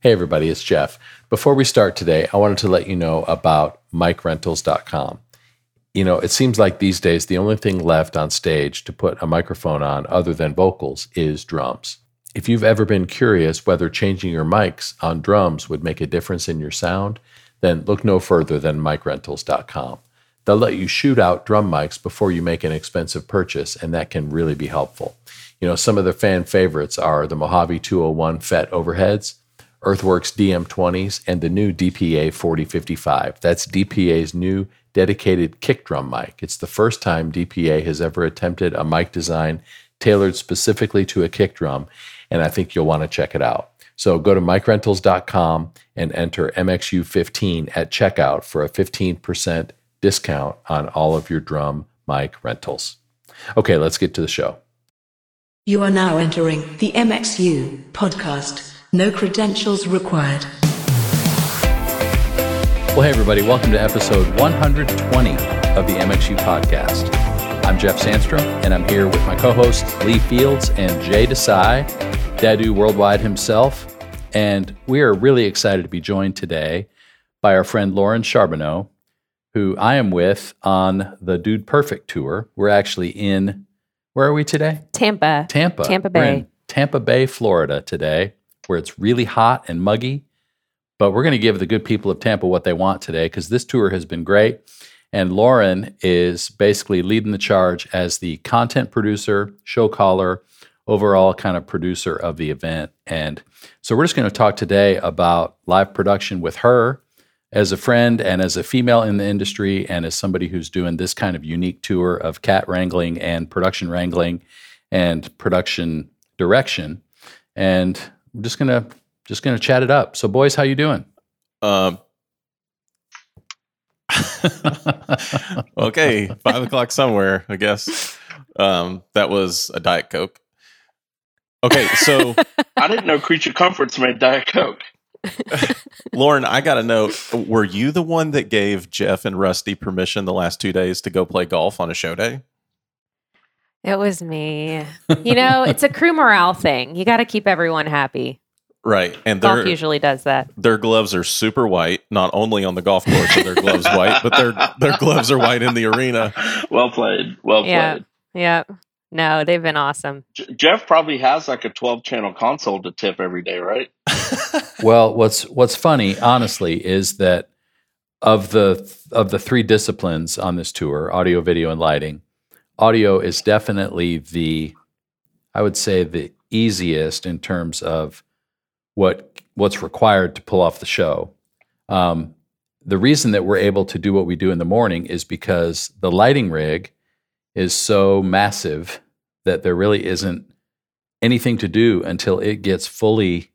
Hey, everybody, it's Jeff. Before we start today, I wanted to let you know about MikeRentals.com. You know, it seems like these days the only thing left on stage to put a microphone on other than vocals is drums. If you've ever been curious whether changing your mics on drums would make a difference in your sound, then look no further than MikeRentals.com. They'll let you shoot out drum mics before you make an expensive purchase, and that can really be helpful. You know, some of the fan favorites are the Mojave 201 FET overheads, Earthworks DM20s, and the new DPA 4055. That's DPA's new dedicated kick drum mic. It's the first time DPA has ever attempted a mic design tailored specifically to a kick drum, and I think you'll want to check it out. So go to mikerentals.com and enter MXU15 at checkout for a 15% discount on all of your drum mic rentals. Okay, let's get to the show. You are now entering the MXU podcast. No credentials required. Well, hey, everybody, welcome to episode 120 of the MXU podcast. I'm Jeff Sandstrom, and I'm here with my co hosts Lee Fields and Jay Desai, Dadu Worldwide himself. And we are really excited to be joined today by our friend Lauren Charboneau, who I am with on the Dude Perfect tour. We're actually in, where are we today? Tampa. Tampa. Tampa We're in Bay. Tampa Bay, Florida today, where it's really hot and muggy. But we're going to give the good people of Tampa what they want today because this tour has been great. And Lauren is basically leading the charge as the content producer, show caller, overall kind of producer of the event. And so we're just going to talk today about live production with her as a friend and as a female in the industry and as somebody who's doing this kind of unique tour of cat wrangling and production wrangling and production direction. And we're just going to just going to chat it up. So boys, how you doing? Um, okay, five o'clock somewhere, I guess. Um, that was a Diet Coke. Okay, so I didn't know Creature Comforts made Diet Coke. Lauren, I got to know: Were you the one that gave Jeff and Rusty permission the last two days to go play golf on a show day? It was me. You know, it's a crew morale thing. You got to keep everyone happy. Right, and Golf usually does that. their gloves are super white. Not only on the golf course are their gloves white, but their their gloves are white in the arena. Well played. Well Yeah. played. Yeah. No, they've been awesome. J- Jeff probably has like a 12 channel console to tip every day, right? well, what's what's funny, honestly, is that of the of the three disciplines on this tour, audio, video, and lighting, audio is definitely the I would say the easiest in terms of what what's required to pull off the show. Um, the reason that we're able to do what we do in the morning is because the lighting rig is so massive that there really isn't anything to do until it gets fully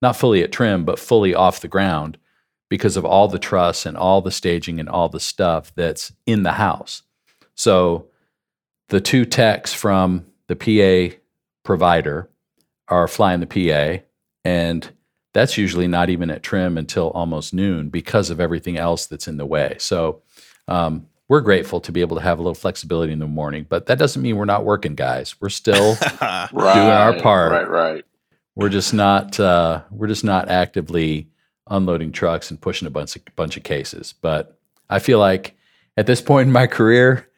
not fully at trim, but fully off the ground because of all the truss and all the staging and all the stuff that's in the house. So the two techs from the PA provider are flying the PA, and that's usually not even at trim until almost noon because of everything else that's in the way. So um, we're grateful to be able to have a little flexibility in the morning, but that doesn't mean we're not working, guys. We're still Right. our part. Right, right. we're just not uh, we're just not actively unloading trucks and pushing a bunch of bunch of cases. But I feel like at this point in my career,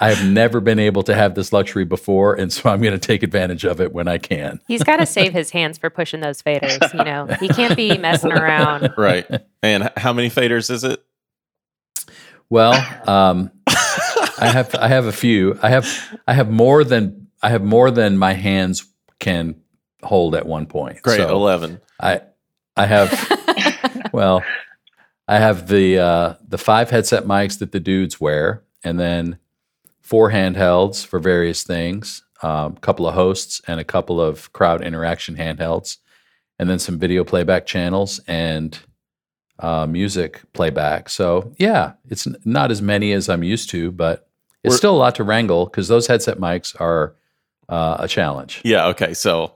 I have never been able to have this luxury before, and so I'm going to take advantage of it when I can. He's got to save his hands for pushing those faders. You know, he can't be messing around. Right, and how many faders is it? Well, um, I have I have a few. I have I have more than I have more than my hands can hold at one point. Great, So- eleven. I I have well, I have the uh, the five headset mics that the dudes wear, and then four handhelds for various things, a couple of hosts, and a couple of crowd interaction handhelds, and then some video playback channels and uh, music playback. So yeah, it's n- not as many as I'm used to, but it's We're- still a lot to wrangle because those headset mics are uh, a challenge. Yeah. Okay. So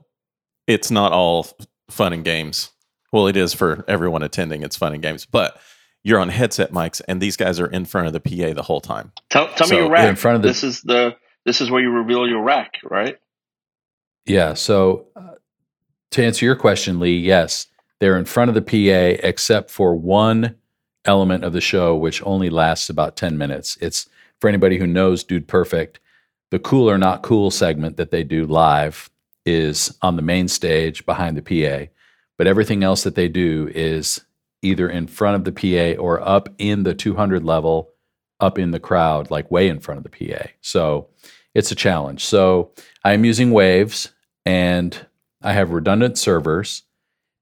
it's not all fun and games. Well, it is for everyone attending. It's fun and games, but you're on headset mics, and these guys are in front of the PA the whole time. Tell, tell So, me your yeah, rack. in front of the- this is the this is where you reveal your rack, right? Yeah. So uh, to answer your question, Lee, yes, They're in front of the PA, except for one element of the show, which only lasts about 10 minutes. It's for anybody who knows Dude Perfect, the cool or not cool segment that they do live is on the main stage behind the PA. But everything else that they do is either in front of the PA or up in the 200 level, up in the crowd, like way in front of the PA. So it's a challenge. So I am using Waves and I have redundant servers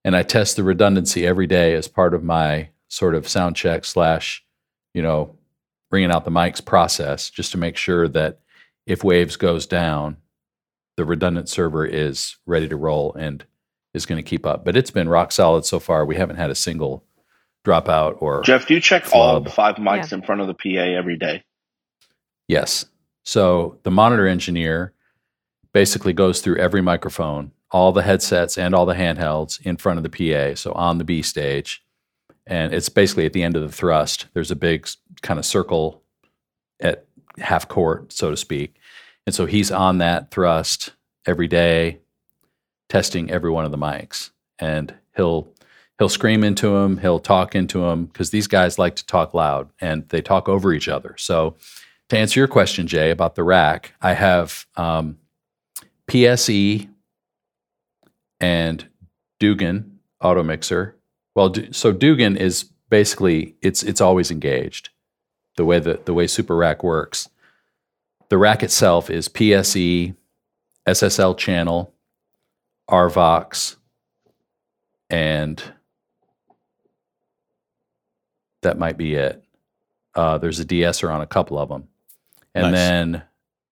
and I test the redundancy every day as part of my sort of sound check slash, you know, bringing out the mics process just to make sure that if Waves goes down, the redundant server is ready to roll and is going to keep up. But it's been rock solid so far. We haven't had a single dropout or Jeff, do you check all Flub. five mics in front of the PA every day? Yes. So the monitor engineer basically goes through every microphone, all the headsets and all the handhelds in front of the PA, so on the B stage. And it's basically at the end of the thrust. There's a big kind of circle at half court, so to speak. And so he's on that thrust every day, testing every one of the mics. And he'll he'll scream into them, he'll talk into them because these guys like to talk loud and they talk over each other. So to answer your question, Jay, about the rack, I have um, PSE and Dugan auto mixer. Well, so Dugan is basically it's it's always engaged. The way that the way Super Rack works, the rack itself is PSE, SSL channel, RVox, and that might be it. Uh, there's a de-esser on a couple of them, and Nice. then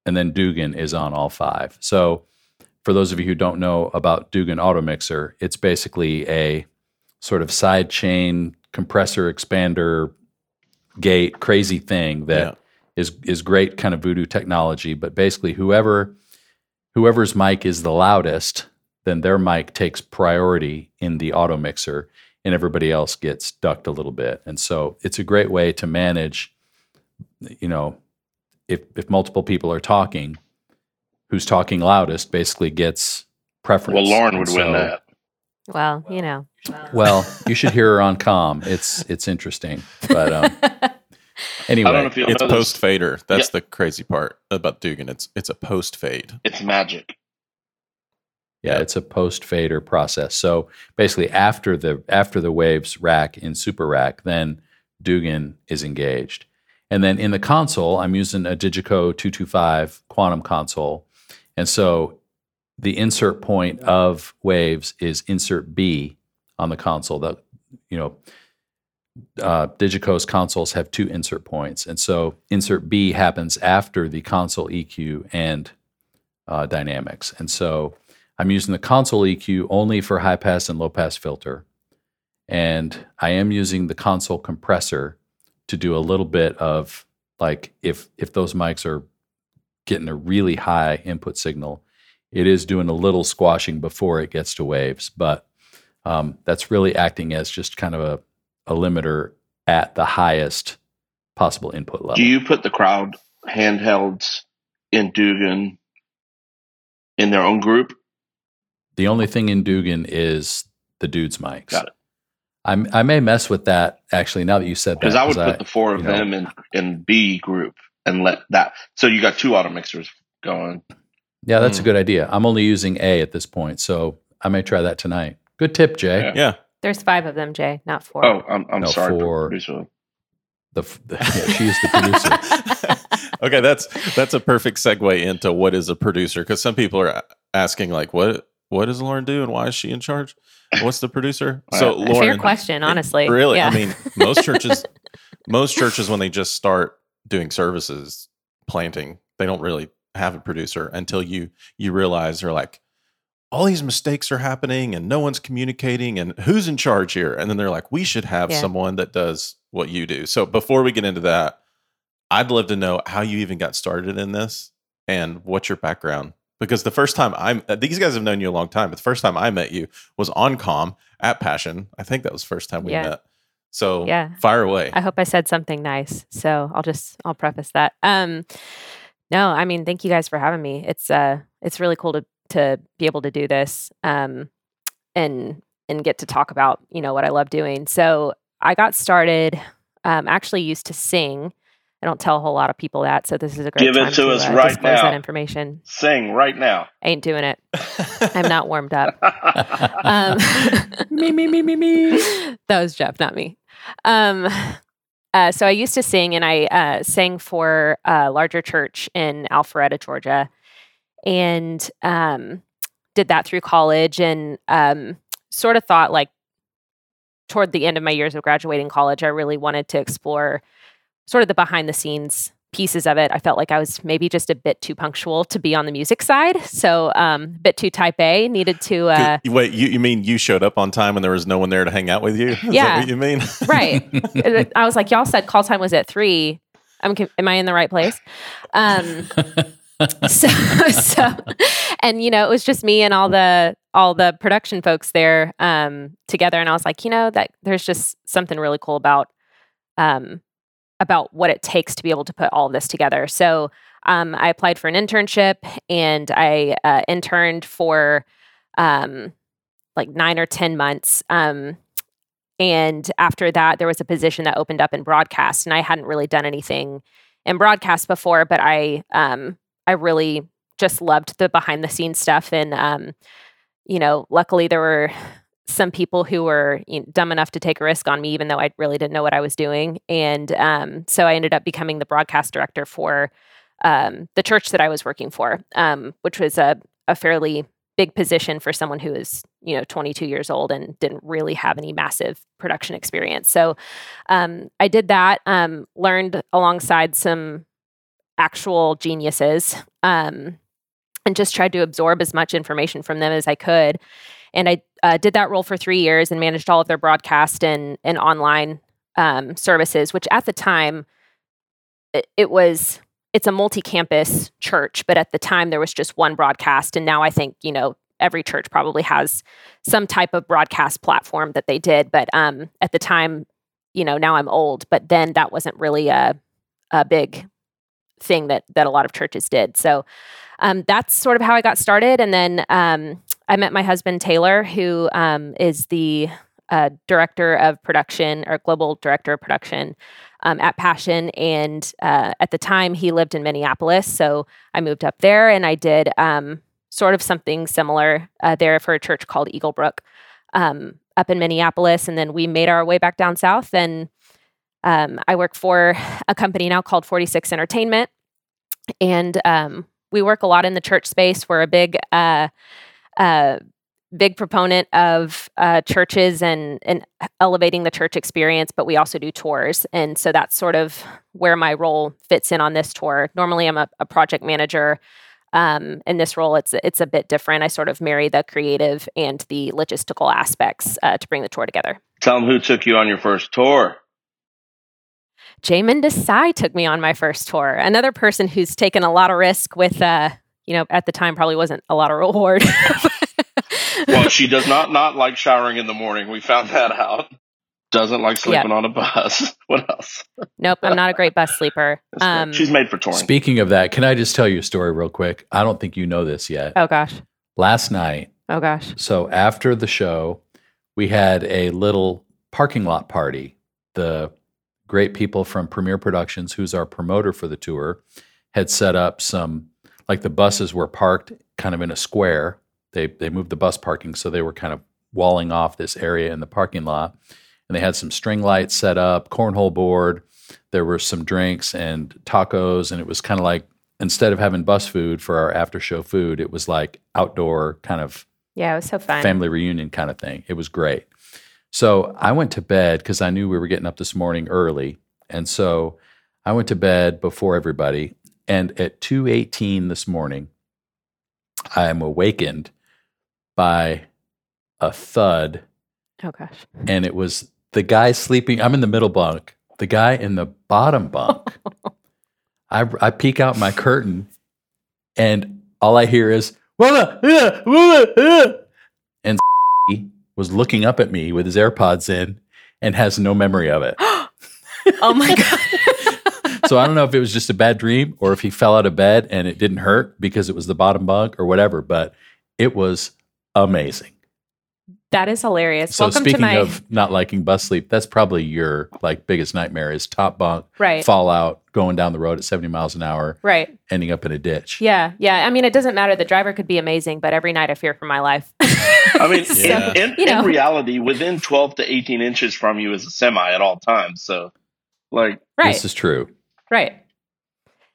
and then Dugan is on all five. So for those of you who don't know about Dugan Auto Mixer, it's basically a sort of side chain compressor expander gate crazy thing that is is great kind of voodoo technology. But basically, whoever whoever's mic is the loudest, then their mic takes priority in the auto mixer, and everybody else gets ducked a little bit. And so it's a great way to manage. You know, if if multiple people are talking, who's talking loudest basically gets preference. Well, Lauren And would win that. Well, you know. Well, you should hear her on com. It's it's interesting. But um, anyway, I don't know if you It's post fader. That's Yeah. the crazy part about Dugan. It's it's a post fade. It's magic. Yeah, it's a post fader process. So basically, after the after the waves rack in Super Rack, then Dugan is engaged, and then in the console, I'm using a Digico 225 Quantum console, and so the insert point of waves is insert B on the console. That you know, uh, Digico's consoles have two insert points, and so insert B happens after the console EQ and uh, dynamics, and so I'm using the console EQ only for high pass and low pass filter. And I am using the console compressor to do a little bit of like if if those mics are getting a really high input signal, it is doing a little squashing before it gets to waves. But um, that's really acting as just kind of a, a limiter at the highest possible input level. Do you put the crowd handhelds in Dugan in their own group? The only thing in Dugan is the dude's mics. Got it. I'm, I may mess with that actually. Now that you said that, Because I would put the four of you know- them in in B group and let that. So you got two auto mixers going. yeah, that's a Mm. good idea. I'm only using A at this point, so I may try that tonight. Good tip, Jay. Yeah. Yeah. There's five of them, Jay, not four. Oh, I'm, I'm No, sorry, four. producer. The, the yeah, she is the producer. okay, that's that's a perfect segue into what is a producer because some people are asking like, what what does Lauren do and why is she in charge? What's the producer? So Lauren, Fair question, honestly. really, Yeah. I mean, most churches, most churches when they just start doing services, planting, they don't really have a producer until you you realize they're like, all these mistakes are happening and no one's communicating and who's in charge here? And then they're like, we should have Yeah. someone that does what you do. So before we get into that, I'd love to know how you even got started in this and what's your background. Because the first time I'm, uh, these guys have known you a long time, but the first time I met you was on com at Passion. I think that was the first time we Yeah. met. So Yeah. fire away. I hope I said something nice. So I'll just I'll preface that. Um no, I mean thank you guys for having me. It's uh it's really cool to to be able to do this. Um and and get to talk about you know what I love doing. So I got started. Um, actually, used to sing. I don't tell a whole lot of people that, so this is a great Give it to to us uh, right now. that information. Sing right now. Ain't doing it. I'm not warmed up. Um, me, me, me, me, me. that was Jeff, not me. Um, uh, so I used to sing, and I uh, sang for a larger church in Alpharetta, Georgia, and um, did that through college, and um, sort of thought like toward the end of my years of graduating college, I really wanted to explore sort of the behind the scenes pieces of it. I felt like I was maybe just a bit too punctual to be on the music side, so um, a bit too type A. Needed to. Uh, Did- Wait, you, you mean you showed up on time and there was no one there to hang out with you? Is that Yeah. what you mean? right i was like y'all said call time was at three i'm con- am i in the right place um so so and you know it was just me and all the all the production folks there um together and i was like you know that there's just something really cool about um about what it takes to be able to put all of this together. So um i applied for an internship and i uh, interned for um like nine or ten months um and after that, there was a position that opened up in broadcast, and I hadn't really done anything in broadcast before, but I um, I really just loved the behind the scenes stuff, and um, you know, luckily there were some people who were you know, dumb enough to take a risk on me, even though I really didn't know what I was doing, and um, so I ended up becoming the broadcast director for um, the church that I was working for, um, which was a a fairly big position for someone who is you know 22 years old and didn't really have any massive production experience. So um, i did that um, learned alongside some actual geniuses um, and just tried to absorb as much information from them as i could and i uh, did that role for three years and managed all of their broadcast and, and online um, services which at the time it, it was it's a multi-campus church but at the time there was just one broadcast. And now i think you know every church probably has some type of broadcast platform that they did. But um, at the time you know now i'm old but then that wasn't really a, a big thing that that a lot of churches did. So um, that's sort of how i got started. And then um, i met my husband taylor who um, is the uh, director of production or global director of production um, at Passion. And uh, at the time, he lived in Minneapolis. So I moved up there and I did um, sort of something similar uh, there for a church called Eagle Brook um, up in Minneapolis. And then we made our way back down south. And um, I work for a company now called 46 Entertainment. And um, we work a lot in the church space. We're a big, uh, uh, big proponent of uh, churches and and elevating the church experience, but we also do tours, and so that's sort of where my role fits in on this tour. Normally, I'm a, a project manager. Um, in this role, it's it's a bit different. I sort of marry the creative and the logistical aspects uh, to bring the tour together. Tell them who took you on your first tour. Jamin Desai took me on my first tour. Another person who's taken a lot of risk with, uh, you know, at the time probably wasn't a lot of reward. Well, she does not not like showering in the morning. We found that out. Doesn't like sleeping on a bus. What else? nope, I'm not a great bus sleeper. Um, She's made for touring. Speaking of that, can I just tell you a story real quick? I don't think you know this yet. oh gosh, Last night, oh gosh. so after the show, we had a little parking lot party. The great people from Premier Productions, who's our promoter for the tour, had set up some like the buses were parked kind of in a square. They they moved the bus parking so they were kind of walling off this area in the parking lot. And they had some string lights set up, cornhole board. There were some drinks and tacos, and it was kind of like instead of having bus food for our after show food, it was like outdoor kind of Yeah, it was so fun. family reunion kind of thing. It was great. So I went to bed because I knew we were getting up this morning early, and so I went to bed before everybody. And at two eighteen this morning, I am awakened by a thud, Oh gosh. and it was the guy sleeping. I'm in the middle bunk. The guy in the bottom bunk. I I peek out my curtain, and all I hear is "Whoa, uh, whoa, uh," and was looking up at me with his AirPods in and has no memory of it. Oh my god. So I don't know if it was just a bad dream or if he fell out of bed and it didn't hurt because it was the bottom bunk or whatever, but it was amazing. That is hilarious. So Welcome to speaking my of not liking bus sleep, that's probably your like biggest nightmare is top bunk, right. fallout, going down the road at 70 miles an hour, Right. ending up in a ditch. Yeah. Yeah. I mean, it doesn't matter. The driver could be amazing, but every night I fear for my life. I mean, So, Yeah. in, you know. in reality, within 12 to 18 inches from you is a semi at all times. So, like, right. This is true. Right.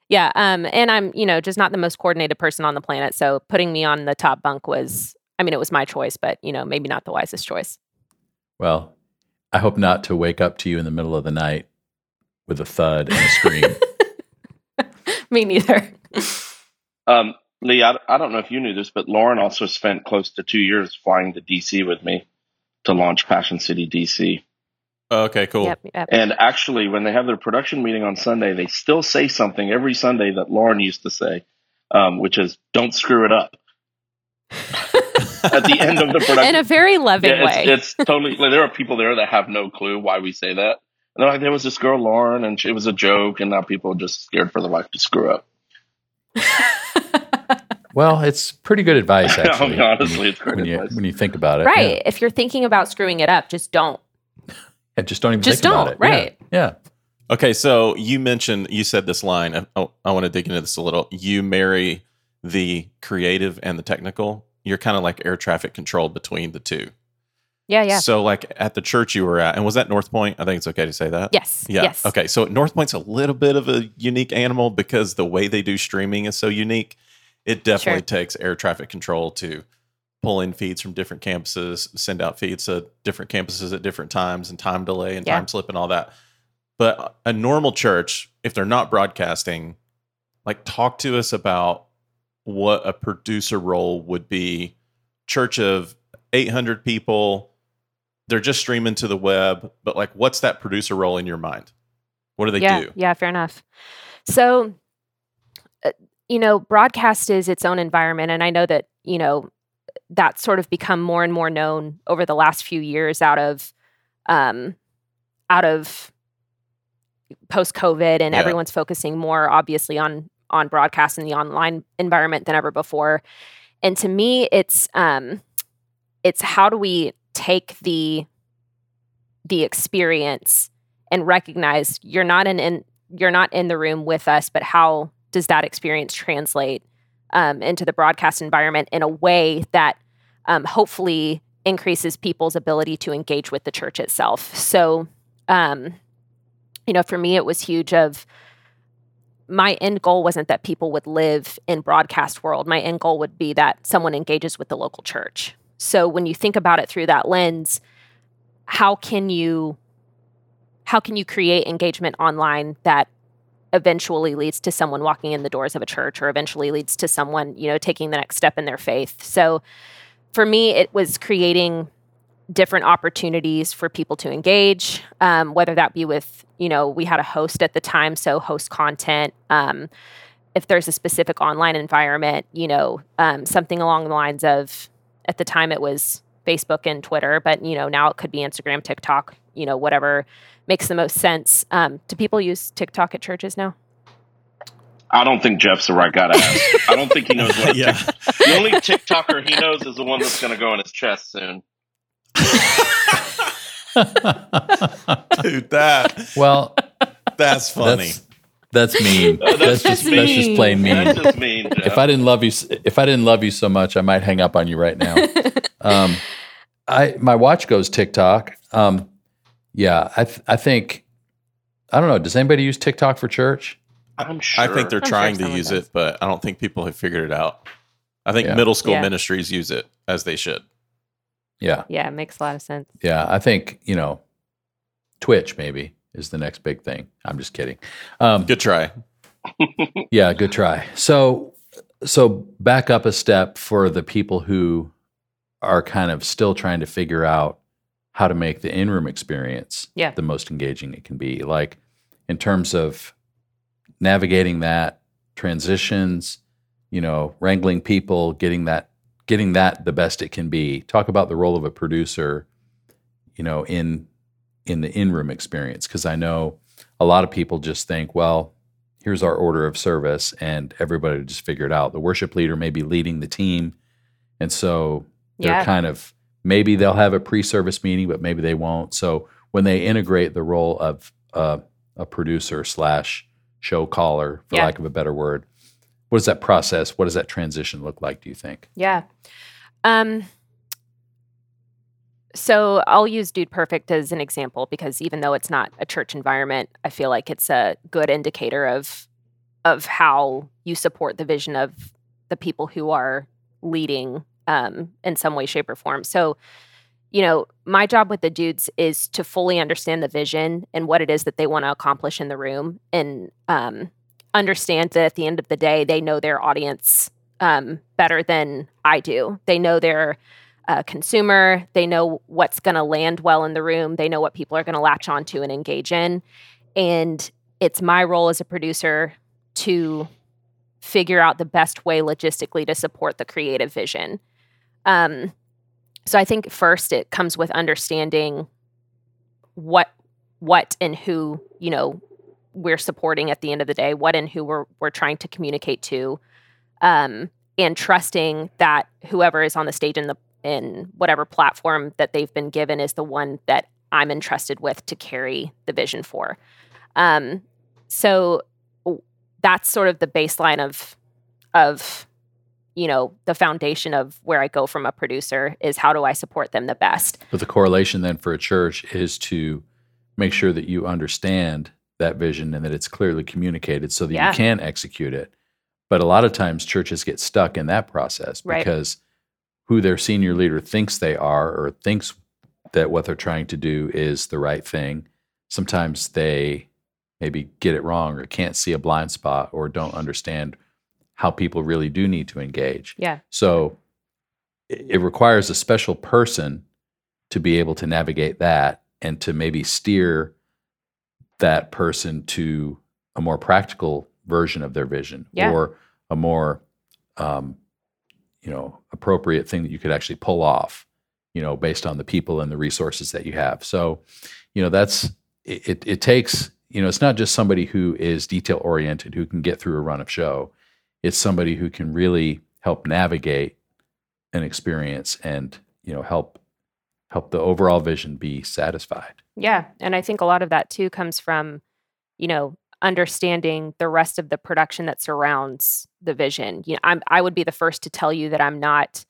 Yeah. Um, and I'm, you know, just not the most coordinated person on the planet. So putting me on the top bunk was, I mean, it was my choice, but, you know, maybe not the wisest choice. Well, I hope not to wake up to you in the middle of the night with a thud and a scream. me neither. um, Lee, I, I don't know if you knew this, but Lauren also spent close to two years flying to DC with me to launch Passion City DC. Okay, cool. Yep. Yep. And actually, when they have their production meeting on Sunday, they still say something every Sunday that Lauren used to say, um, which is "Don't screw it up." At the end of the production, In a very loving Yeah, way. it's, it's totally. Like, there are people there that have no clue why we say that. And they're like, there was this girl Lauren, and she, it was a joke, and now people are just scared for their life to screw up. well, it's pretty good advice, I mean, actually. honestly, it's great when you, advice. when you think about it. right. If you're thinking about screwing it up, just don't. Yeah. Just don't even Just think about don't, it. Right. Yeah. Okay, so you mentioned you said this line. I, oh, I want to dig into this a little. You marry the creative and the technical. You're kind of like air traffic control between the two. Yeah. Yeah. So, like at the church you were at, and was that North Point? I think it's okay to say that. Yes. Yeah. Yes. Okay. So North Point's a little bit of a unique animal because the way they do streaming is so unique. It definitely Sure. takes air traffic control to pull in feeds from different campuses, send out feeds to different campuses at different times, and time delay and Yeah. time slip and all that. But a normal church, if they're not broadcasting, like talk to us about what a producer role would be. Church of 800 people, they're just streaming to the web, but like, what's that producer role in your mind? What do they yeah, do? Yeah, fair enough. So, uh, you know, broadcast is its own environment. And I know that, you know, that's sort of become more and more known over the last few years out of, um, out of post COVID and Yeah. everyone's focusing more obviously on, on broadcast and the online environment than ever before. And to me, it's, um, it's how do we take the, the experience and recognize you're not in, in you're not in the room with us, but how does that experience translate um, into the broadcast environment in a way that um, hopefully increases people's ability to engage with the church itself? So, um, you know, for me, it was huge. Of my end goal wasn't that people would live in broadcast world. My end goal would be that someone engages with the local church. So when you think about it through that lens, how can you how can you create engagement online that eventually leads to someone walking in the doors of a church or eventually leads to someone you know taking the next step in their faith. So for me it was creating different opportunities for people to engage um, whether that be with you know we had a host at the time so host content um, if there's a specific online environment you know um, something along the lines of at the time it was facebook and twitter but you know now it could be instagram tiktok you know whatever makes the most sense um, do people use tiktok at churches now I don't think Jeff's the right guy to ask. I don't think he knows what. yeah. The only TikToker he knows is the one that's going to go on his chest soon. Dude, that well, that's funny. that's, that's mean. Uh, That's, just just that's just mean. plain mean. That's just mean. Jeff. if I didn't love you, if I didn't love you so much, I might hang up on you right now. um, I my watch goes TikTok. Um, yeah, I th- I think I don't know. Does anybody use TikTok for church? I'm sure. I think they're I'm sure trying to use does. it, but I don't think people have figured it out. I think Yeah. middle school Yeah. ministries use it as they should. Yeah, yeah it makes a lot of sense yeah. I think you know, Twitch maybe is the next big thing. I'm just kidding. Um, Good try. Yeah, good try. So so back up a step for the people who are kind of still trying to figure out how to make the in-room experience Yeah. the most engaging it can be. Like in terms of navigating that transitions, you know, wrangling people, getting that getting that the best it can be. Talk about the role of a producer, you know, in in the in-room experience because I know a lot of people just think, well, here's our order of service and everybody just figure it out. The worship leader may be leading the team and so they're Yeah. kind of maybe they'll have a pre-service meeting, but maybe they won't. So when they integrate the role of uh, a producer slash show caller, for Yeah. lack of a better word, what does that process? What does that transition look like? Do you think? Yeah. Um so I'll use Dude Perfect as an example because even though it's not a church environment, I feel like it's a good indicator of of how you support the vision of the people who are leading um, in some way, shape, or form. So, you know, my job with the dudes is to fully understand the vision and what it is that they want to accomplish in the room, and um, understand that at the end of the day, they know their audience um, better than I do. They know their uh, consumer. They know what's going to land well in the room. They know what people are going to latch onto and engage in. And it's my role as a producer to figure out the best way logistically to support the creative vision. Um, so I think first it comes with understanding what what and who you know we're supporting at the end of the day, what and who we're we're trying to communicate to, um, and trusting that whoever is on the stage in the in whatever platform that they've been given is the one that I'm entrusted with to carry the vision for. Um, so that's sort of the baseline of of you know the foundation of where I go from a producer is how do I support them the best. But the correlation then for a church is to make sure that you understand that vision and that it's clearly communicated so that Yeah. you can execute it. But a lot of times churches get stuck in that process Right. because who their senior leader thinks they are or thinks that what they're trying to do is the right thing, sometimes they maybe get it wrong or can't see a blind spot or don't understand how people really do need to engage. Yeah. So it requires a special person to be able to navigate that and to maybe steer that person to a more practical version of their vision Yeah. or a more um, you know appropriate thing that you could actually pull off you know based on the people and the resources that you have so you know that's it, it, it takes you know it's not just somebody who is detail oriented who can get through a run of show it's somebody who can really help navigate an experience and you know help help the overall vision be satisfied Yeah. And I think a lot of that too comes from, you know, understanding the rest of the production that surrounds the vision. You know, I'm I would be the first to tell you that I'm not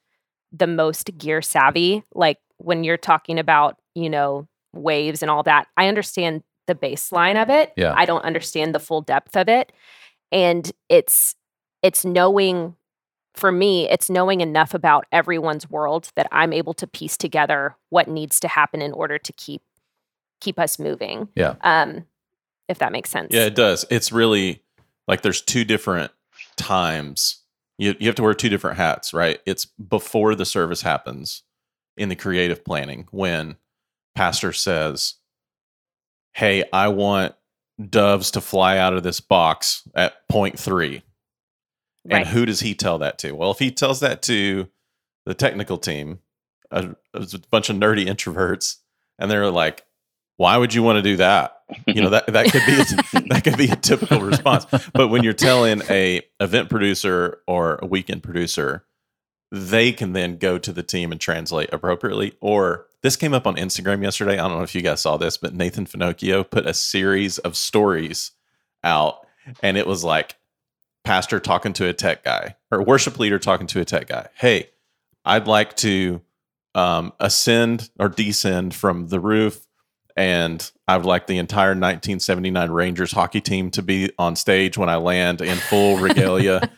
the most gear savvy. Like when you're talking about, you know, waves and all that, I understand the baseline of it. Yeah. I don't understand the full depth of it. And it's it's knowing for me, it's knowing enough about everyone's world that I'm able to piece together what needs to happen in order to keep keep us moving. Yeah. Um, if that makes sense. Yeah, it does. It's really like there's two different times. You you have to wear two different hats, right? It's before the service happens in the creative planning when pastor says, "Hey, I want doves to fly out of this box at point 3." And Right. who does he tell that to? Well, if he tells that to the technical team, a, a bunch of nerdy introverts, and they're like, "Why would you want to do that?" You know that that could be a, that could be a typical response. But when you're telling a event producer or a weekend producer, they can then go to the team and translate appropriately. Or this came up on Instagram yesterday. I don't know if you guys saw this, but Nathan Finochio put a series of stories out, and it was like pastor talking to a tech guy or worship leader talking to a tech guy. Hey, I'd like to um, ascend or descend from the roof, and I would like the entire 1979 Rangers hockey team to be on stage when I land in full regalia.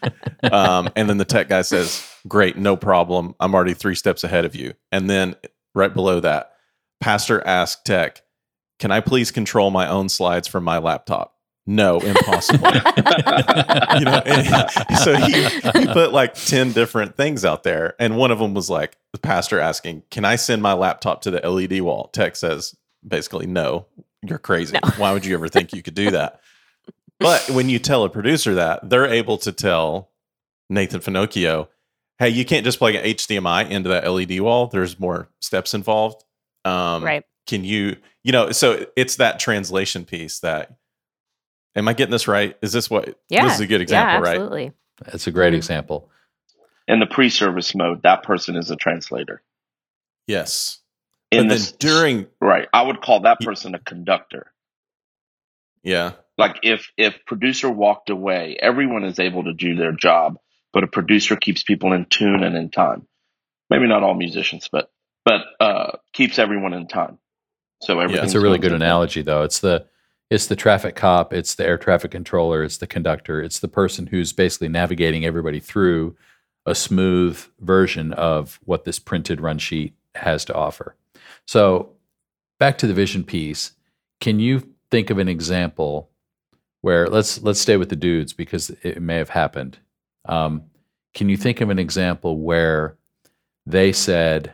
um, and then the tech guy says, "Great, no problem. I'm already three steps ahead of you." And then right below that, pastor asked tech, "Can I please control my own slides from my laptop?" No, impossible. You know so he, he put like 10 different things out there and one of them was like the pastor asking can i send my laptop to the led wall? Tech says basically no you're crazy. No. why would you ever think you could do that? But when you tell a producer that they're able to tell nathan finochio hey you can't just plug an hdmi into that led wall. There's more steps involved. Um, right. can you you know so it's that translation piece that am i getting this right is this what Yeah. this is a good example yeah, right absolutely. that's a great Mhm. example In the pre-service mode, that person is a translator. Yes. In but this then during right, I would call that person a conductor. yeah. Like if if producer walked away, everyone is able to do their job, but a producer keeps people in tune and in time. Maybe not all musicians, but but uh, keeps everyone in time. So everything. It's a really good analogy, though. It's the it's the traffic cop, it's the air traffic controller, it's the conductor, it's the person who's basically navigating everybody through a smooth version of what this printed run sheet has to offer. So, back to the vision piece. Can you think of an example where let's let's stay with the dudes because it may have happened. Um, can you think of an example where they said,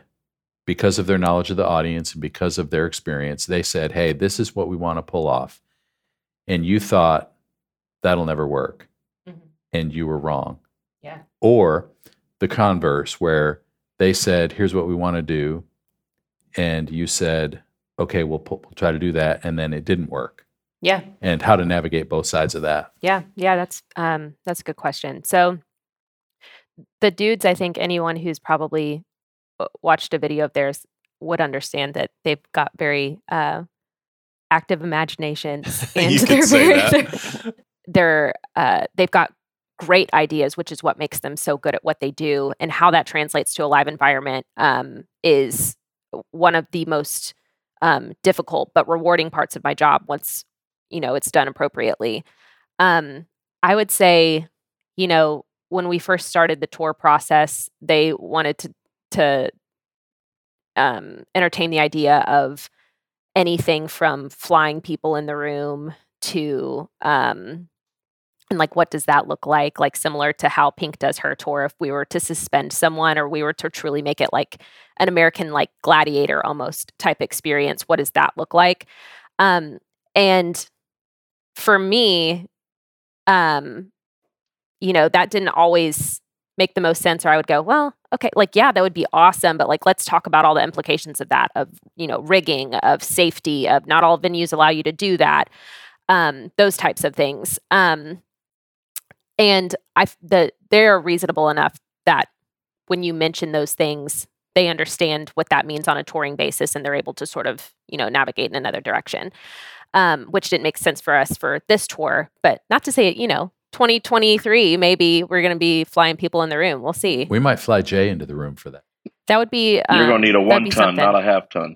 because of their knowledge of the audience and because of their experience, they said, "Hey, this is what we want to pull off," and you thought that'll never work, Mhm. and you were wrong. Yeah. Or the converse, where they said, "Here's what we want to do," and you said, "Okay, we'll, pu- we'll try to do that," and then it didn't work. Yeah. And how to navigate both sides of that. Yeah, yeah, that's um that's a good question. So the dudes, I think anyone who's probably uh, watched a video of theirs would understand that they've got very uh active imaginations and You could they're say very that. they're, they're uh they've got great ideas, which is what makes them so good at what they do and how that translates to a live environment um is one of the most um difficult but rewarding parts of my job once you know it's done appropriately um i would say you know when we first started the tour process they wanted to to um entertain the idea of anything from flying people in the room to um and like what does that look like? Like similar to how pink does her tour if we were to suspend someone or we were to truly make it like an american like gladiator almost type experience what does that look like? Um and for me um you know that didn't always make the most sense or i would go well okay like yeah that would be awesome but like let's talk about all the implications of that of you know rigging of safety of not all venues allow you to do that um those types of things um and I, the they're reasonable enough that when you mention those things they understand what that means on a touring basis and they're able to sort of you know navigate in another direction um, which didn't make sense for us for this tour but not to say you know 2023 maybe we're going to be flying people in the room we'll see We might fly Jay into the room for that. that would be um, You're gonna need a one ton, something. not a half ton.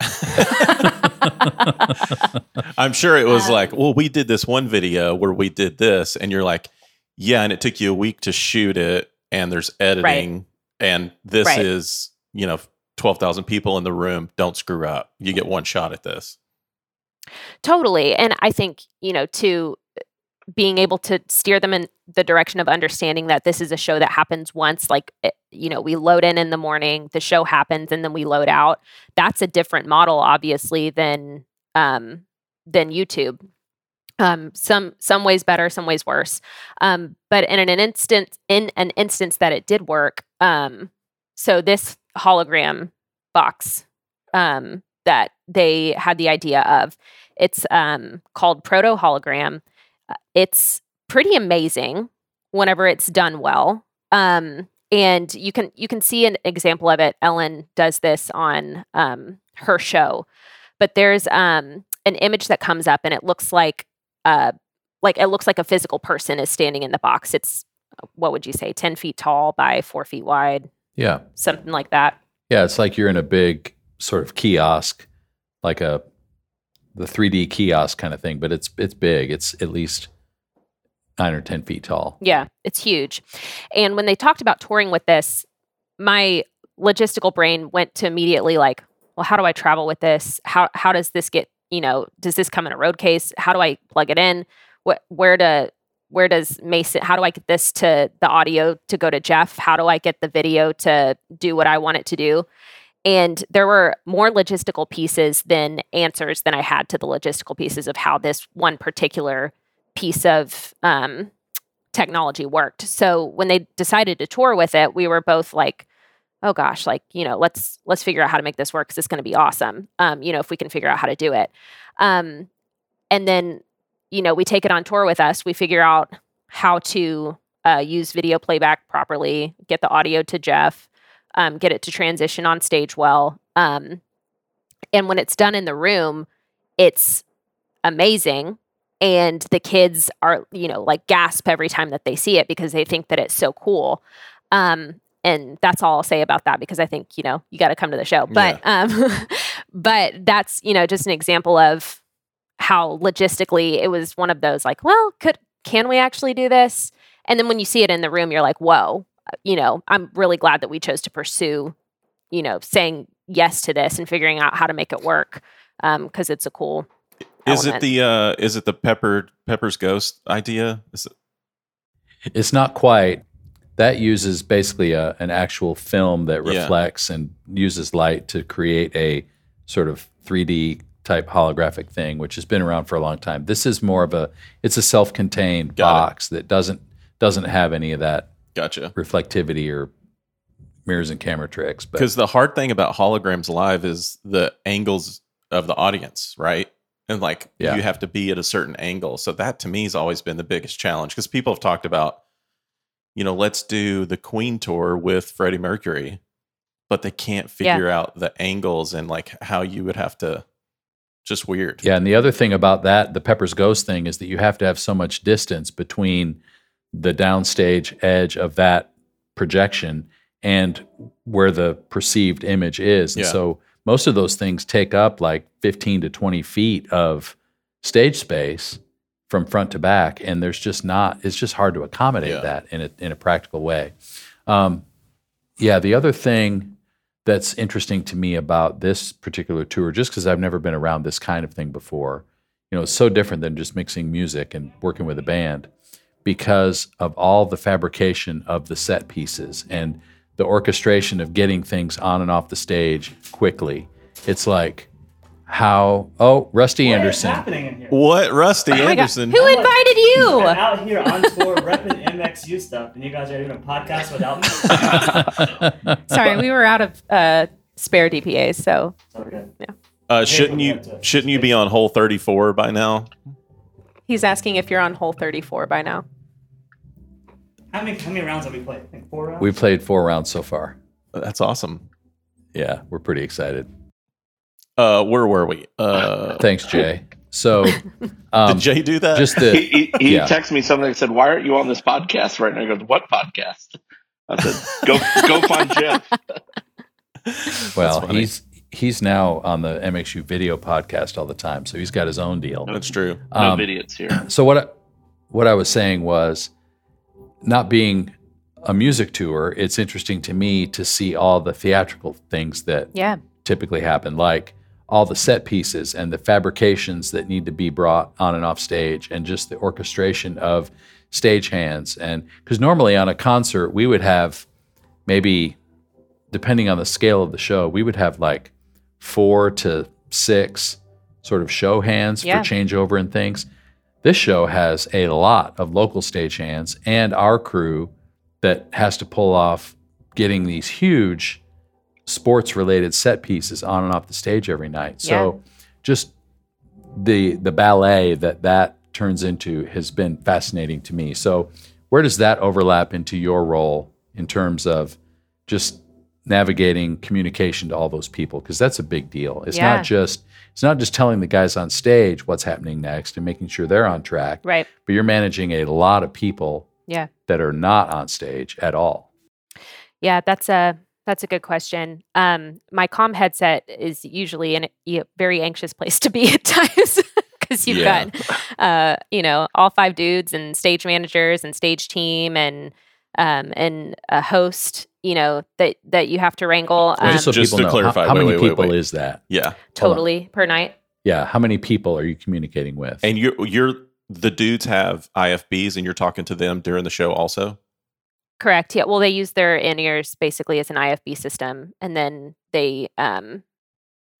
I'm sure it was Um, like, well, we did this one video where we did this, and you're like, yeah, and it took you a week to shoot it, and there's editing, and this Right. is, you know, 12,000 people in the room. Don't screw up. You get one shot at this. Totally. And I think, you know, to being able to steer them in the direction of understanding that this is a show that happens once, like, it- you know, we load in in the morning, the show happens, and then we load out. That's a different model, obviously, than um, than YouTube. Um, some some ways better, some ways worse. Um, but in an instance, in an instance that it did work, um, so this hologram box um, that they had the idea of, it's um, called Proto Hologram. It's pretty amazing whenever it's done well. Um, and you can you can see an example of it. Ellen does this on um, her show, but there's um, an image that comes up, and it looks like uh, like it looks like a physical person is standing in the box. It's uh, what would you say, ten feet tall by four feet wide, Yeah. something like that. Yeah. It's like you're in a big sort of kiosk, like a the 3D kiosk kind of thing, but it's it's big. It's at least nine or ten feet tall. Yeah, it's huge. And when they talked about touring with this, my logistical brain went to immediately like, well, how do I travel with this? How how does this get, you know, does this come in a road case? How do I plug it in? What where to where does Mason how do I get this to the audio to go to Jeff? How do I get the video to do what I want it to do? And there were more logistical pieces than answers than I had to the logistical pieces of how this one particular piece of um, technology worked. So when they decided to tour with it, we were both like, "Oh gosh, like you know, let's let's figure out how to make this work because it's going to be awesome." Um, you know, if we can figure out how to do it, um, and then you know, we take it on tour with us. We figure out how to uh, use video playback properly, get the audio to Jeff. um, get it to transition on stage well. Um, and when it's done in the room, it's amazing. And the kids are, you know, like gasp every time that they see it because they think that it's so cool. Um, and that's all I'll say about that because I think you know you got to come to the show. But um, but that's you know just an example of how logistically it was one of those like, well, could can we actually do this? And then when you see it in the room, you're like, whoa, uh, you know, I'm really glad that we chose to pursue, you know, saying yes to this and figuring out how to make it work because um, it's a cool. Is it the uh, is it the pepper Pepper's Ghost idea? Is it? It's not quite. That uses basically a, an actual film that reflects yeah. and uses light to create a sort of 3D type holographic thing, which has been around for a long time. This is more of a it's a self-contained Got box it. that doesn't doesn't have any of that gotcha reflectivity or mirrors and camera tricks. Because the hard thing about holograms live is the angles of the audience, right? And like yeah. you have to be at a certain angle. So that to me has always been the biggest challenge because people have talked about, you know, let's do the Queen tour with Freddie Mercury, but they can't figure yeah. out the angles and like how you would have to just weird. Yeah, and the other thing about that, the Pepper's Ghost thing, is that you have to have so much distance between the downstage edge of that projection and where the perceived image is. And yeah. so most of those things take up like 15 to 20 feet of stage space from front to back. And there's just not, it's just hard to accommodate yeah. that in a, in a practical way. Um, yeah, the other thing that's interesting to me about this particular tour, just because I've never been around this kind of thing before. You know, it's so different than just mixing music and working with a band because of all the fabrication of the set pieces and the orchestration of getting things on and off the stage quickly. It's like how oh Rusty what Anderson. happening in here? What Rusty oh Anderson? Who invited you? I'm out here on tour repping MXU stuff, and you guys are doing a podcast without me. Sorry, we were out of uh, spare DPAs, so okay. yeah. Uh, shouldn't you shouldn't you be on hole thirty four by now? He's asking if you're on hole thirty four by now. How many how many rounds have we played? I think four rounds. We played four rounds so far. That's awesome. Yeah, we're pretty excited. Uh, where were we? Uh, Thanks, Jay. So, um, did Jay do that? Just the, he, he, yeah. texted me something that said, "Why aren't you on this podcast right now?" I go, "What podcast?" I said, "Go go find Jeff." Well, he's he's now on the MXU video podcast all the time, so he's got his own deal. That's true. No um, idiots here. So what I, what I was saying was, not being a music tour, it's interesting to me to see all the theatrical things that yeah. typically happen, like all the set pieces and the fabrications that need to be brought on and off stage and just the orchestration of stage hands and because normally on a concert we would have maybe depending on the scale of the show we would have like four to six sort of show hands yeah. for changeover and things this show has a lot of local stage hands and our crew that has to pull off getting these huge sports related set pieces on and off the stage every night. So just the the ballet that that turns into has been fascinating to me. So where does that overlap into your role in terms of just navigating communication to all those people because that's a big deal. It's yeah. not just it's not just telling the guys on stage what's happening next and making sure they're on track. Right. But you're managing a lot of people yeah. that are not on stage at all. Yeah, that's a that's a good question. Um, my com headset is usually in a very anxious place to be at times because you've yeah. got, uh, you know, all five dudes and stage managers and stage team and um, and a host, you know, that that you have to wrangle. Um, just so just people to know, clarify, how, how wait, many wait, people wait, is that? Yeah, totally per night. Yeah, how many people are you communicating with? And you're you're the dudes have IFBs, and you're talking to them during the show also. Correct. Yeah. Well, they use their in ears basically as an IFB system, and then they, um,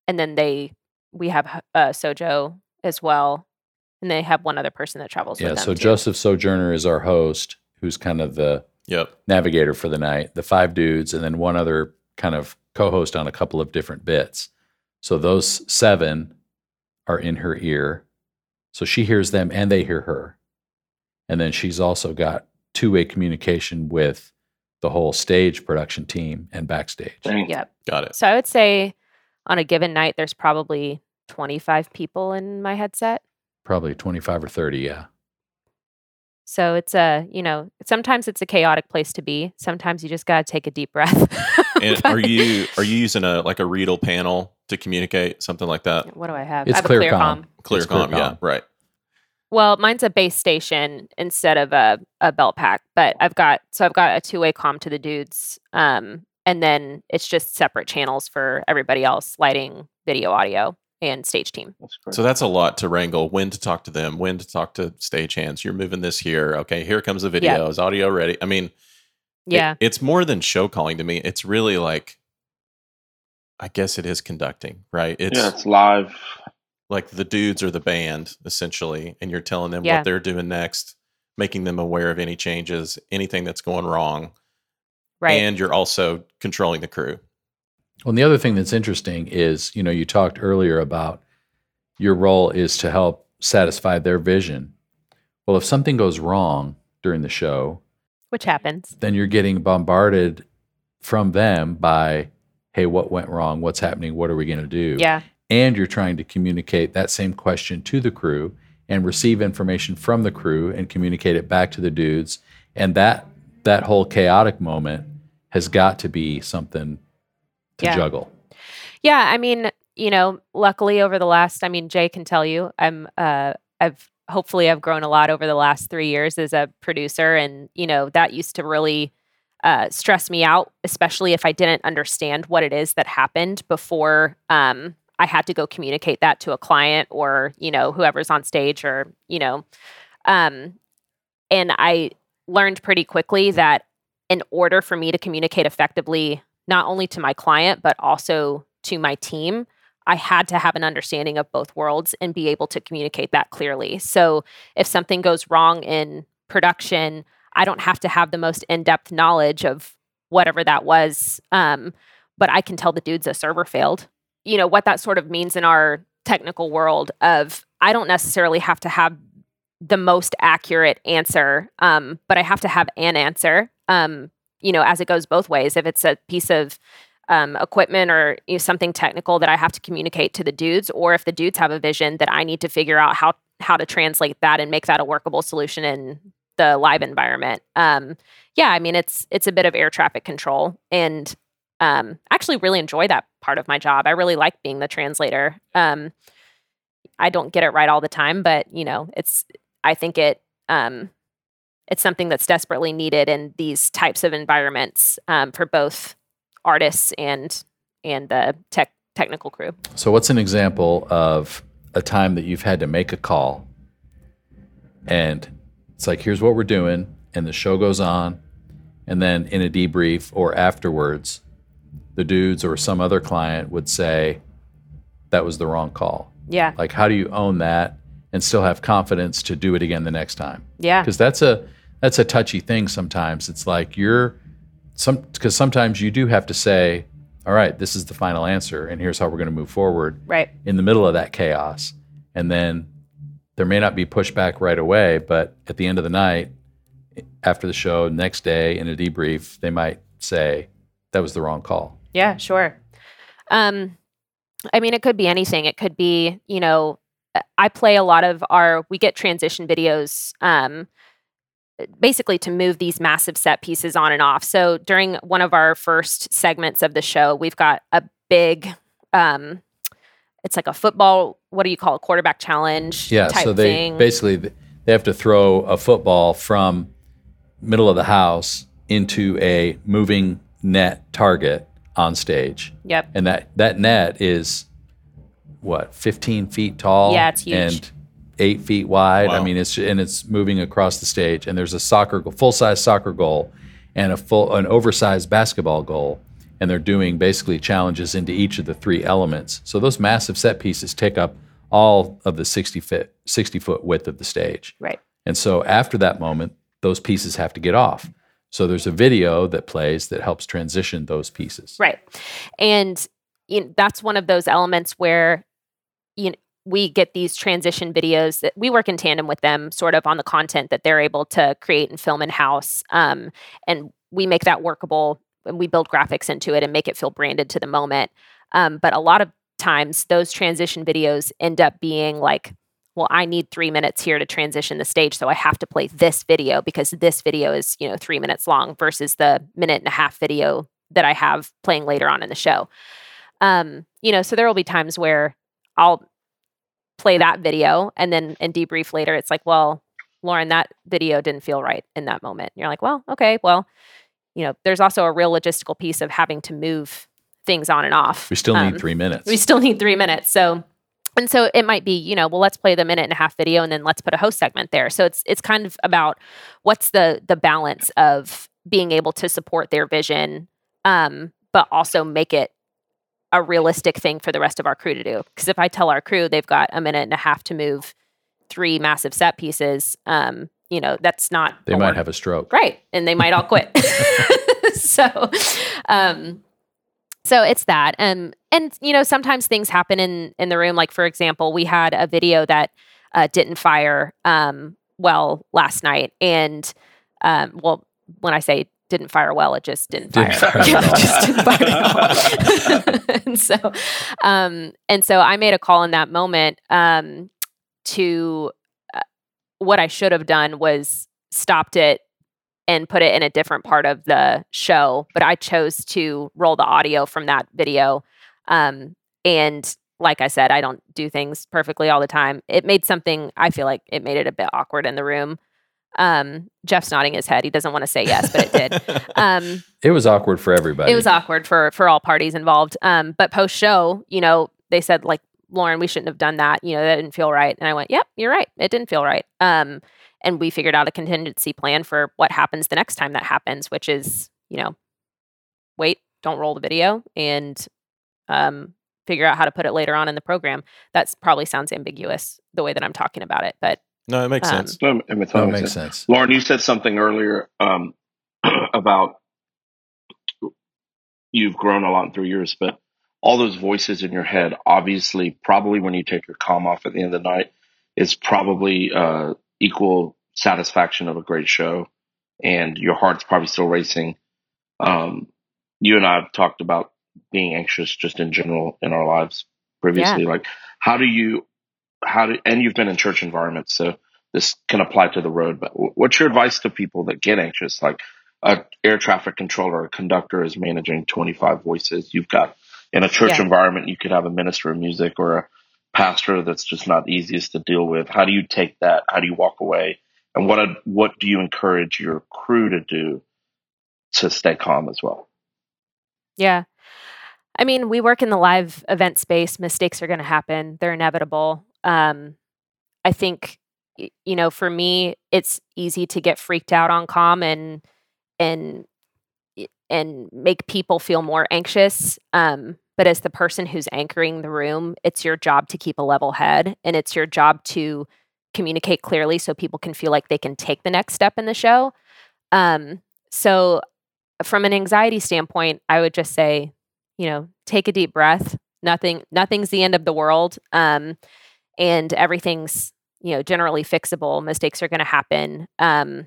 and then they, we have uh, Sojo as well, and they have one other person that travels. Yeah. so too. Joseph Sojourner is our host, who's kind of the yep. navigator for the night. The five dudes, and then one other kind of co-host on a couple of different bits. So those seven are in her ear, so she hears them and they hear her, and then she's also got two way communication with the whole stage production team and backstage. Dang. Yep. Got it. So I would say on a given night, there's probably 25 people in my headset. Probably 25 or 30, yeah. So it's a, you know, sometimes it's a chaotic place to be. Sometimes you just got to take a deep breath. And are you are you using a like a Riedel panel to communicate something like that? What do I have? It's I have ClearCom. a ClearCom. Clear It's com, yeah, right. Well, mine's a base station instead of a, a belt pack, but I've got so I've got a two way com to the dudes, um, and then it's just separate channels for everybody else: lighting, video, audio, and stage team. That's. So that's a lot to wrangle. When to talk to them? When to talk to stagehands? You're moving this here. Okay, here comes the video. Is audio ready? I mean, it- Yeah, it's more than show calling to me. It's really like, I guess it is conducting, right? It's yeah, it's live. like the dudes are the band essentially, and you're telling them Yeah. what they're doing next, making them aware of any changes, anything that's going wrong, right. and you're also controlling the crew. Well, and the other thing that's interesting is, you know, you talked earlier about your role is to help satisfy their vision. Well, if something goes wrong during the show, Which happens. then you're getting bombarded from them by, hey, what went wrong? What's happening? What are we going to do? Yeah, And you're trying to communicate that same question to the crew and receive information from the crew and communicate it back to the dudes. And that that whole chaotic moment has got to be something to Yeah. juggle. yeah. I mean, you know, luckily over the last, I mean, Jay can tell you, I'm, uh, I've hopefully I've grown a lot over the last three years as a producer, and you know that used to really uh, stress me out, especially if I didn't understand what it is that happened before um, I had to go communicate that to a client or you know whoever's on stage or you know, um, and I learned pretty quickly that in order for me to communicate effectively, not only to my client but also to my team, I had to have an understanding of both worlds and be able to communicate that clearly. So if something goes wrong in production, I don't have to have the most in depth knowledge of whatever that was. Um, but I can tell the dudes a server failed. You know, what that sort of means in our technical world of I don't necessarily have to have the most accurate answer, um, but I have to have an answer. Um, you know, as it goes both ways. If it's a piece of um, equipment or you know, something technical that I have to communicate to the dudes, or if the dudes have a vision that I need to figure out how how to translate that and make that a workable solution in the live environment. Um, yeah, I mean it's it's a bit of air traffic control, and um, I actually really enjoy that part of my job. I really like being the translator. Um, I don't get it right all the time, but you know, it's I think it um, it's something that's desperately needed in these types of environments um, for both artists and and the tech technical crew. So, what's an example of a time that you've had to make a call and it's like, here's what we're doing, and the show goes on, and then in a debrief or afterwards, the dudes or some other client would say, that was the wrong call. Yeah, Like, how do you own that and still have confidence to do it again the next time? yeah, because that's a that's a touchy thing sometimes it's like you're some because sometimes you do have to say all right this is the final answer and here's how we're going to move forward right. in the middle of that chaos and then there may not be pushback right away but at the end of the night after the show next day in a debrief they might say that was the wrong call Yeah, sure. Um, I mean, it could be anything. It could be, you know, I play a lot of our, we get transition videos um, basically to move these massive set pieces on and off. So during one of our first segments of the show, we've got a big, um, it's like a football, what do you call it, quarterback challenge yeah so they thing. basically they have to throw a football from middle of the house into a moving net target on stage yep. and that that net is what 15 feet tall Yeah, it's huge. and eight feet wide i mean it's and it's moving across the stage and there's a soccer goal full-size soccer goal and a full an oversized basketball goal and they're doing basically challenges into each of the three elements so those massive set pieces take up all of the 60 foot 60 foot width of the stage Right. and so after that moment, those pieces have to get off. So there's a video that plays that helps transition those pieces. Right. And you know, that's one of those elements where you know, we get these transition videos that we work in tandem with them sort of on the content that they're able to create and film in house. Um, and we make that workable and we build graphics into it and make it feel branded to the moment. Um, but a lot of times those transition videos end up being like, well, I need three minutes here to transition the stage. So I have to play this video because this video is, you know, three minutes long versus the minute and a half video that I have playing later on in the show. Um, you know, so there will be times where I'll play that video and then in debrief later, it's like, well, Lauren, that video didn't feel right in that moment. And you're like, well, okay, well, you know, there's also a real logistical piece of having to move things on and off. We still need Um, three minutes. We still need three minutes. So, and so it might be, you know, well, let's play the minute and a half video, and then let's put a host segment there. So it's it's kind of about what's the the balance of being able to support their vision, um, but also make it a realistic thing for the rest of our crew to do. Because if I tell our crew they've got a minute and a half to move three massive set pieces, um, you know, that's not they might have a stroke. right and they might all quit. So um so it's that. Um and you know sometimes things happen in in the room. Like for example we had a video that uh, didn't fire um well last night. And um well when i say didn't fire well it just didn't fire, Didn't fire just didn't fire at all. and so um and so i made a call in that moment um to uh, what i should have done was stopped it and put it in a different part of the show but i chose to roll the audio from that video um, and like i said i don't do things perfectly all the time. It made something i feel like it made it a bit awkward in the room um, jeff's nodding his head he doesn't want to say yes but it did um, It was awkward for everybody. it was awkward for for all parties involved. Um, but post show, you know, they said like Lauren, we shouldn't have done that. You know, that didn't feel right. And I went, yep, you're right. It didn't feel right. Um, and we figured out a contingency plan for what happens the next time that happens, which is, you know, wait, don't roll the video and um, figure out how to put it later on in the program. That's probably sounds ambiguous the way that I'm talking about it, but No, it makes Um, sense. No, it makes That total makes sense. sense. Lauren, you said something earlier um, about you've grown a lot in three years, but all those voices in your head, obviously, probably when you take your com off at the end of the night, is probably uh, equal satisfaction of a great show, and your heart's probably still racing. Um, you and I have talked about being anxious just in general in our lives previously. Like, how do you, how do, and you've been in church environments, so this can apply to the road. But what's your advice to people that get anxious? Like, a air traffic controller, a conductor is managing 25 voices. You've got in a church Yeah. environment, you could have a minister of music or a pastor that's just not easiest to deal with. How do you take that? How do you walk away? And what what do you encourage your crew to do to stay calm as well? Yeah. I mean, we work in the live event space. Mistakes are going to happen. They're inevitable. Um, I think, you know, for me, it's easy to get freaked out on com and and and make people feel more anxious. Um, but as the person who's anchoring the room, it's your job to keep a level head, and it's your job to communicate clearly so people can feel like they can take the next step in the show. Um, so from an anxiety standpoint, I would just say, you know, take a deep breath. Nothing, nothing's the end of the world, um, and everything's you know generally fixable. Mistakes are going to happen, um,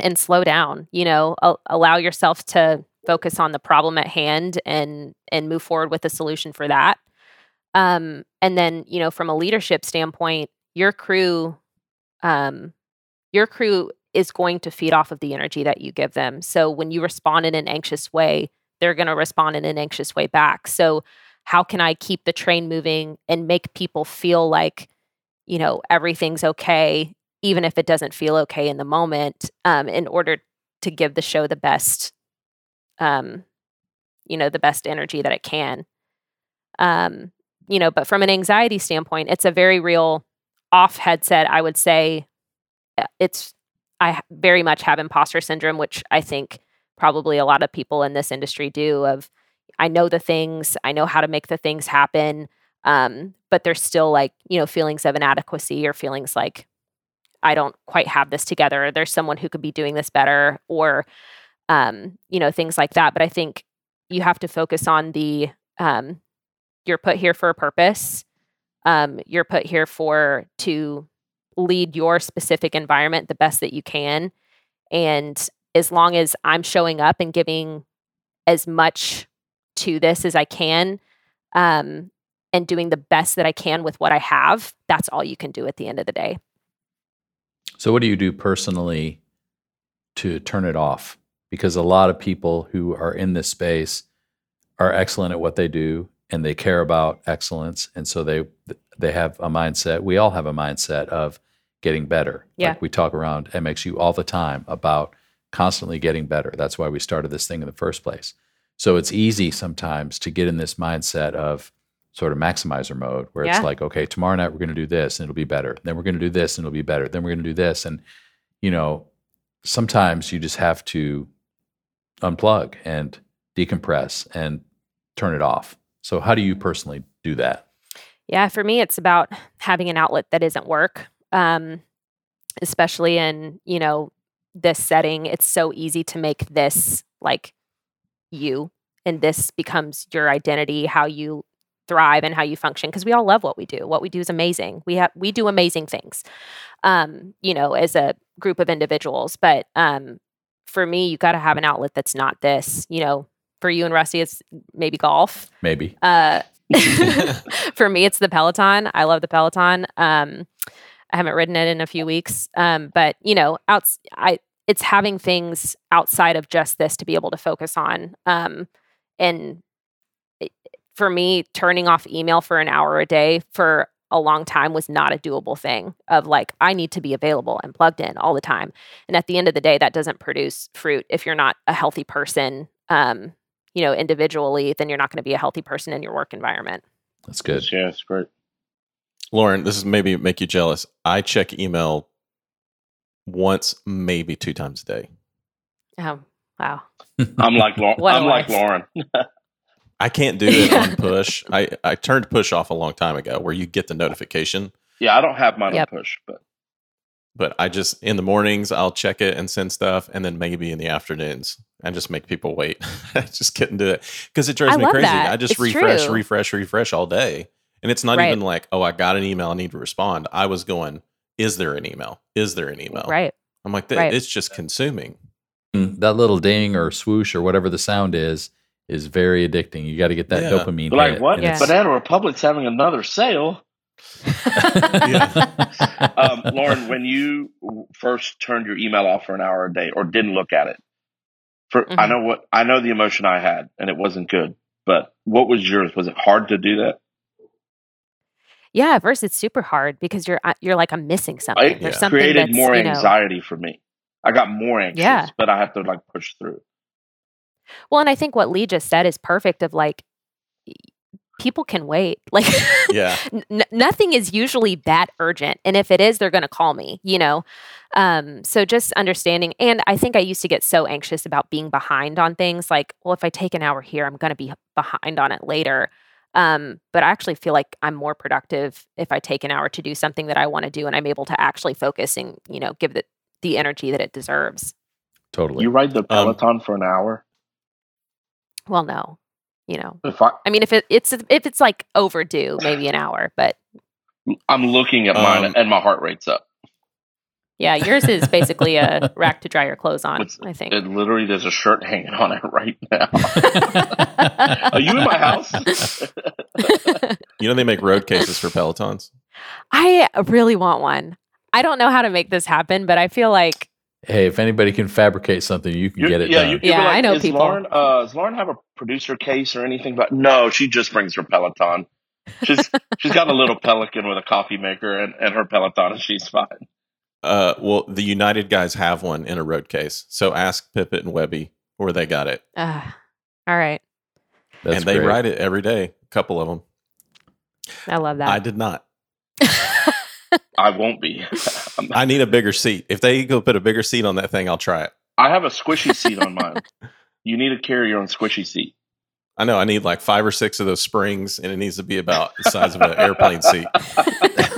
and slow down. You know, al- allow yourself to focus on the problem at hand and and move forward with a solution for that. Um, and then, you know, from a leadership standpoint, your crew, um, your crew is going to feed off of the energy that you give them. So when you respond in an anxious way, they're going to respond in an anxious way back. So how can I keep the train moving and make people feel like, you know, everything's okay, even if it doesn't feel okay in the moment, um, in order to give the show the best, um, you know, the best energy that it can. Um, you know, but from an anxiety standpoint, it's a very real off headset. I would say uh, it's I very much have imposter syndrome, which I think probably a lot of people in this industry do. Of I know the things, I know how to make the things happen, um, but there's still like you know feelings of inadequacy or feelings like I don't quite have this together. There's someone who could be doing this better, or um, you know things like that. But I think you have to focus on the um, you're put here for a purpose. Um, you're put here for to lead your specific environment the best that you can. And as long as I'm showing up and giving as much to this as I can, um, and doing the best that I can with what I have, that's all you can do at the end of the day. So, what do you do personally to turn it off? Because a lot of people who are in this space are excellent at what they do and they care about excellence. And so they they have a mindset. We all have a mindset of getting better. Yeah. Like we talk around MXU all the time about constantly getting better. That's why we started this thing in the first place. So it's easy sometimes to get in this mindset of sort of maximizer mode where Yeah. it's like, okay, tomorrow night we're going to do this and it'll be better. Then we're going to do this and it'll be better. Then we're going to do this. And, you know, sometimes you just have to unplug and decompress and turn it off. So, how do you personally do that? Yeah, for me, it's about having an outlet that isn't work, um, especially in you know this setting. It's so easy to make this like you, and this becomes your identity, how you thrive and how you function. Because we all love what we do. What we do is amazing. We have we do amazing things, um, you know, as a group of individuals. But um, for me, you got to have an outlet that's not this. You know, for you and Rusty, it's maybe golf. Maybe. Uh, for me, it's the Peloton. I love the Peloton. Um, I haven't ridden it in a few weeks, um, but you know, outs- I it's having things outside of just this to be able to focus on. Um, and it, for me, turning off email for an hour a day for a long time was not a doable thing. Of like, I need to be available and plugged in all the time. And at the end of the day, that doesn't produce fruit if you're not a healthy person. Um, you know, individually, then you're not going to be a healthy person in your work environment. That's good. Yeah, it's great. Lauren, this is maybe make you jealous. I check email once, maybe two times a day. Oh, wow. I'm like Lauren. What a I'm like. Lauren. I can't do it on push. I, I turned push off a long time ago where you get the notification, Yeah, I don't have mine Yep. on push, but but I just in the mornings I'll check it and send stuff, and then maybe in the afternoons I just make people wait. I just couldn't do it because it drives I me crazy. that. I just It's refresh, true. refresh, refresh all day, and it's not Right. even like oh I got an email I need to respond. I was going, is there an email? Is there an email? Right. I'm like. Right. It's just consuming. Mm, That little ding or swoosh or whatever the sound is is very addicting. You got to get that Yeah. dopamine. like hit, what? and Yeah. Banana Republic's having another sale. Um, Lauren, when you first turned your email off for an hour a day or didn't look at it, for I Mhm. know what I know the emotion I had, and it wasn't good. But what was yours? Was it hard to do that? Yeah. At first, it's super hard because you're uh, you're like I'm missing something. It There's Yeah. something created that's, more you know- anxiety for me. I got more anxious, Yeah. but I have to like push through. Well, and I think what Lee just said is perfect. Of like, people can wait. Like, Yeah. n- nothing is usually that urgent, and if it is, they're going to call me. You know, um, so just understanding. And I think I used to get so anxious about being behind on things. Like, well, if I take an hour here, I'm going to be behind on it later. Um, but I actually feel like I'm more productive if I take an hour to do something that I want to do, and I'm able to actually focus and you know give it the energy that it deserves. totally. You ride the Peloton for an hour. Well, no, you know, If I, I mean, if it, it's if it's like overdue, maybe an hour. But I'm looking at mine Um, and my heart rate's up. Yeah, yours is basically a rack to dry your clothes on. It's- I think. It literally there's a shirt hanging on it right now. Are you in my house? You know they make road cases for Pelotons. I really want one. I don't know how to make this happen, but I feel like hey, if anybody can fabricate something, you can You- get it yeah, done. you- you'd be Yeah, I know "Is people." Lauren, uh, does Lauren have a producer case or anything? But no, she just brings her Peloton. She's she's got a little Pelican with a coffee maker and, and her Peloton, and she's fine. Uh, well, the United guys have one in a road case. So ask Pippet and Webby where they got it, uh, all right. That's and they great. ride it every day. A couple of them. I love that. I did not. I won't be. I'm- I need a bigger seat. If they go put a bigger seat on that thing, I'll try it. I have a squishy seat on mine. You need to carry your own squishy seat. I know I need like five or six of those springs, and it needs to be about the size of an airplane seat.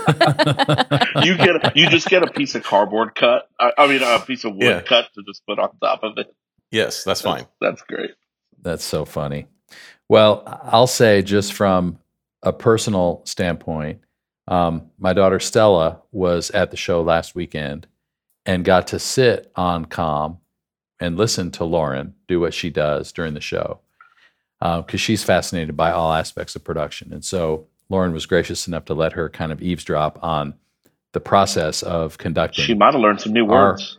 You get you just get a piece of cardboard cut. I, I mean, a piece of wood Yeah. cut to just put on top of it. Yes, that's fine. That's great. That's so funny. Well, I'll say just from a personal standpoint, um, my daughter Stella was at the show last weekend and got to sit on com and listen to Lauren do what she does during the show because she's fascinated by all aspects of production. And so Lauren was gracious enough to let her kind of eavesdrop on the process of conducting. She might have learned some new Our- words.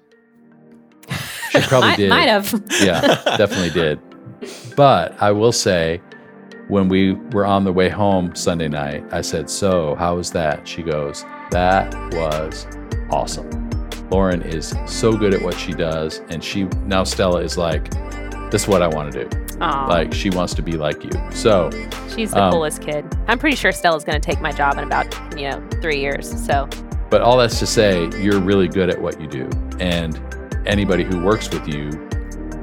She probably might, did. might have. yeah, definitely did. But I will say, when we were on the way home Sunday night, I said, So, how was that? She goes, That was awesome. Lauren is so good at what she does. And she now Stella is like, This is what I want to do. Aw, Like, she wants to be like you. So, she's the um, coolest kid. I'm pretty sure Stella's going to take my job in about you know three years. So but all that's to say, you're really good at what you do. And anybody who works with you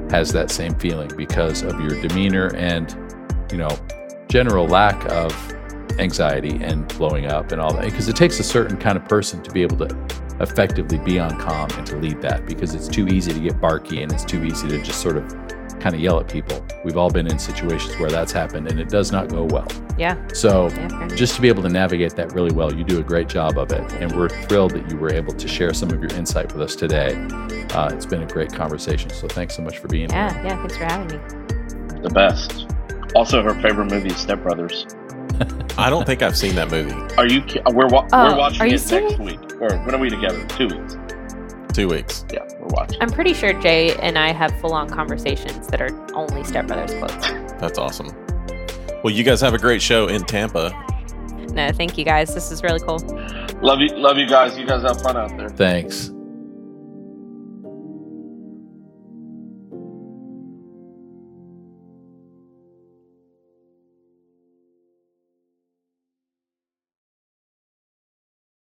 has that same feeling because of your demeanor and, you know, general lack of anxiety and blowing up and all that. Because it takes a certain kind of person to be able to effectively be on com and to lead that because it's too easy to get barky and it's too easy to just sort of kind of yell at people. We've all been in situations where that's happened and it does not go well. yeah, So, yeah. just to be able to navigate that really well, you do a great job of it. And we're thrilled that you were able to share some of your insight with us today. Uh, it's been a great conversation. So thanks so much for being yeah, here. yeah. Thanks for having me. The best. Also, her favorite movie is Step Brothers. I don't think I've seen that movie. Are you? ki- We're wa- Oh, we're watching are you it serious? next week. Or when are we together? Two weeks. Two weeks. Yeah, we're. I'm pretty sure Jay and I have full on conversations that are only Step Brothers quotes. That's awesome. Well, you guys have a great show in Tampa. No, thank you guys. This is really cool. Love you, love you guys. You guys have fun out there. Thanks.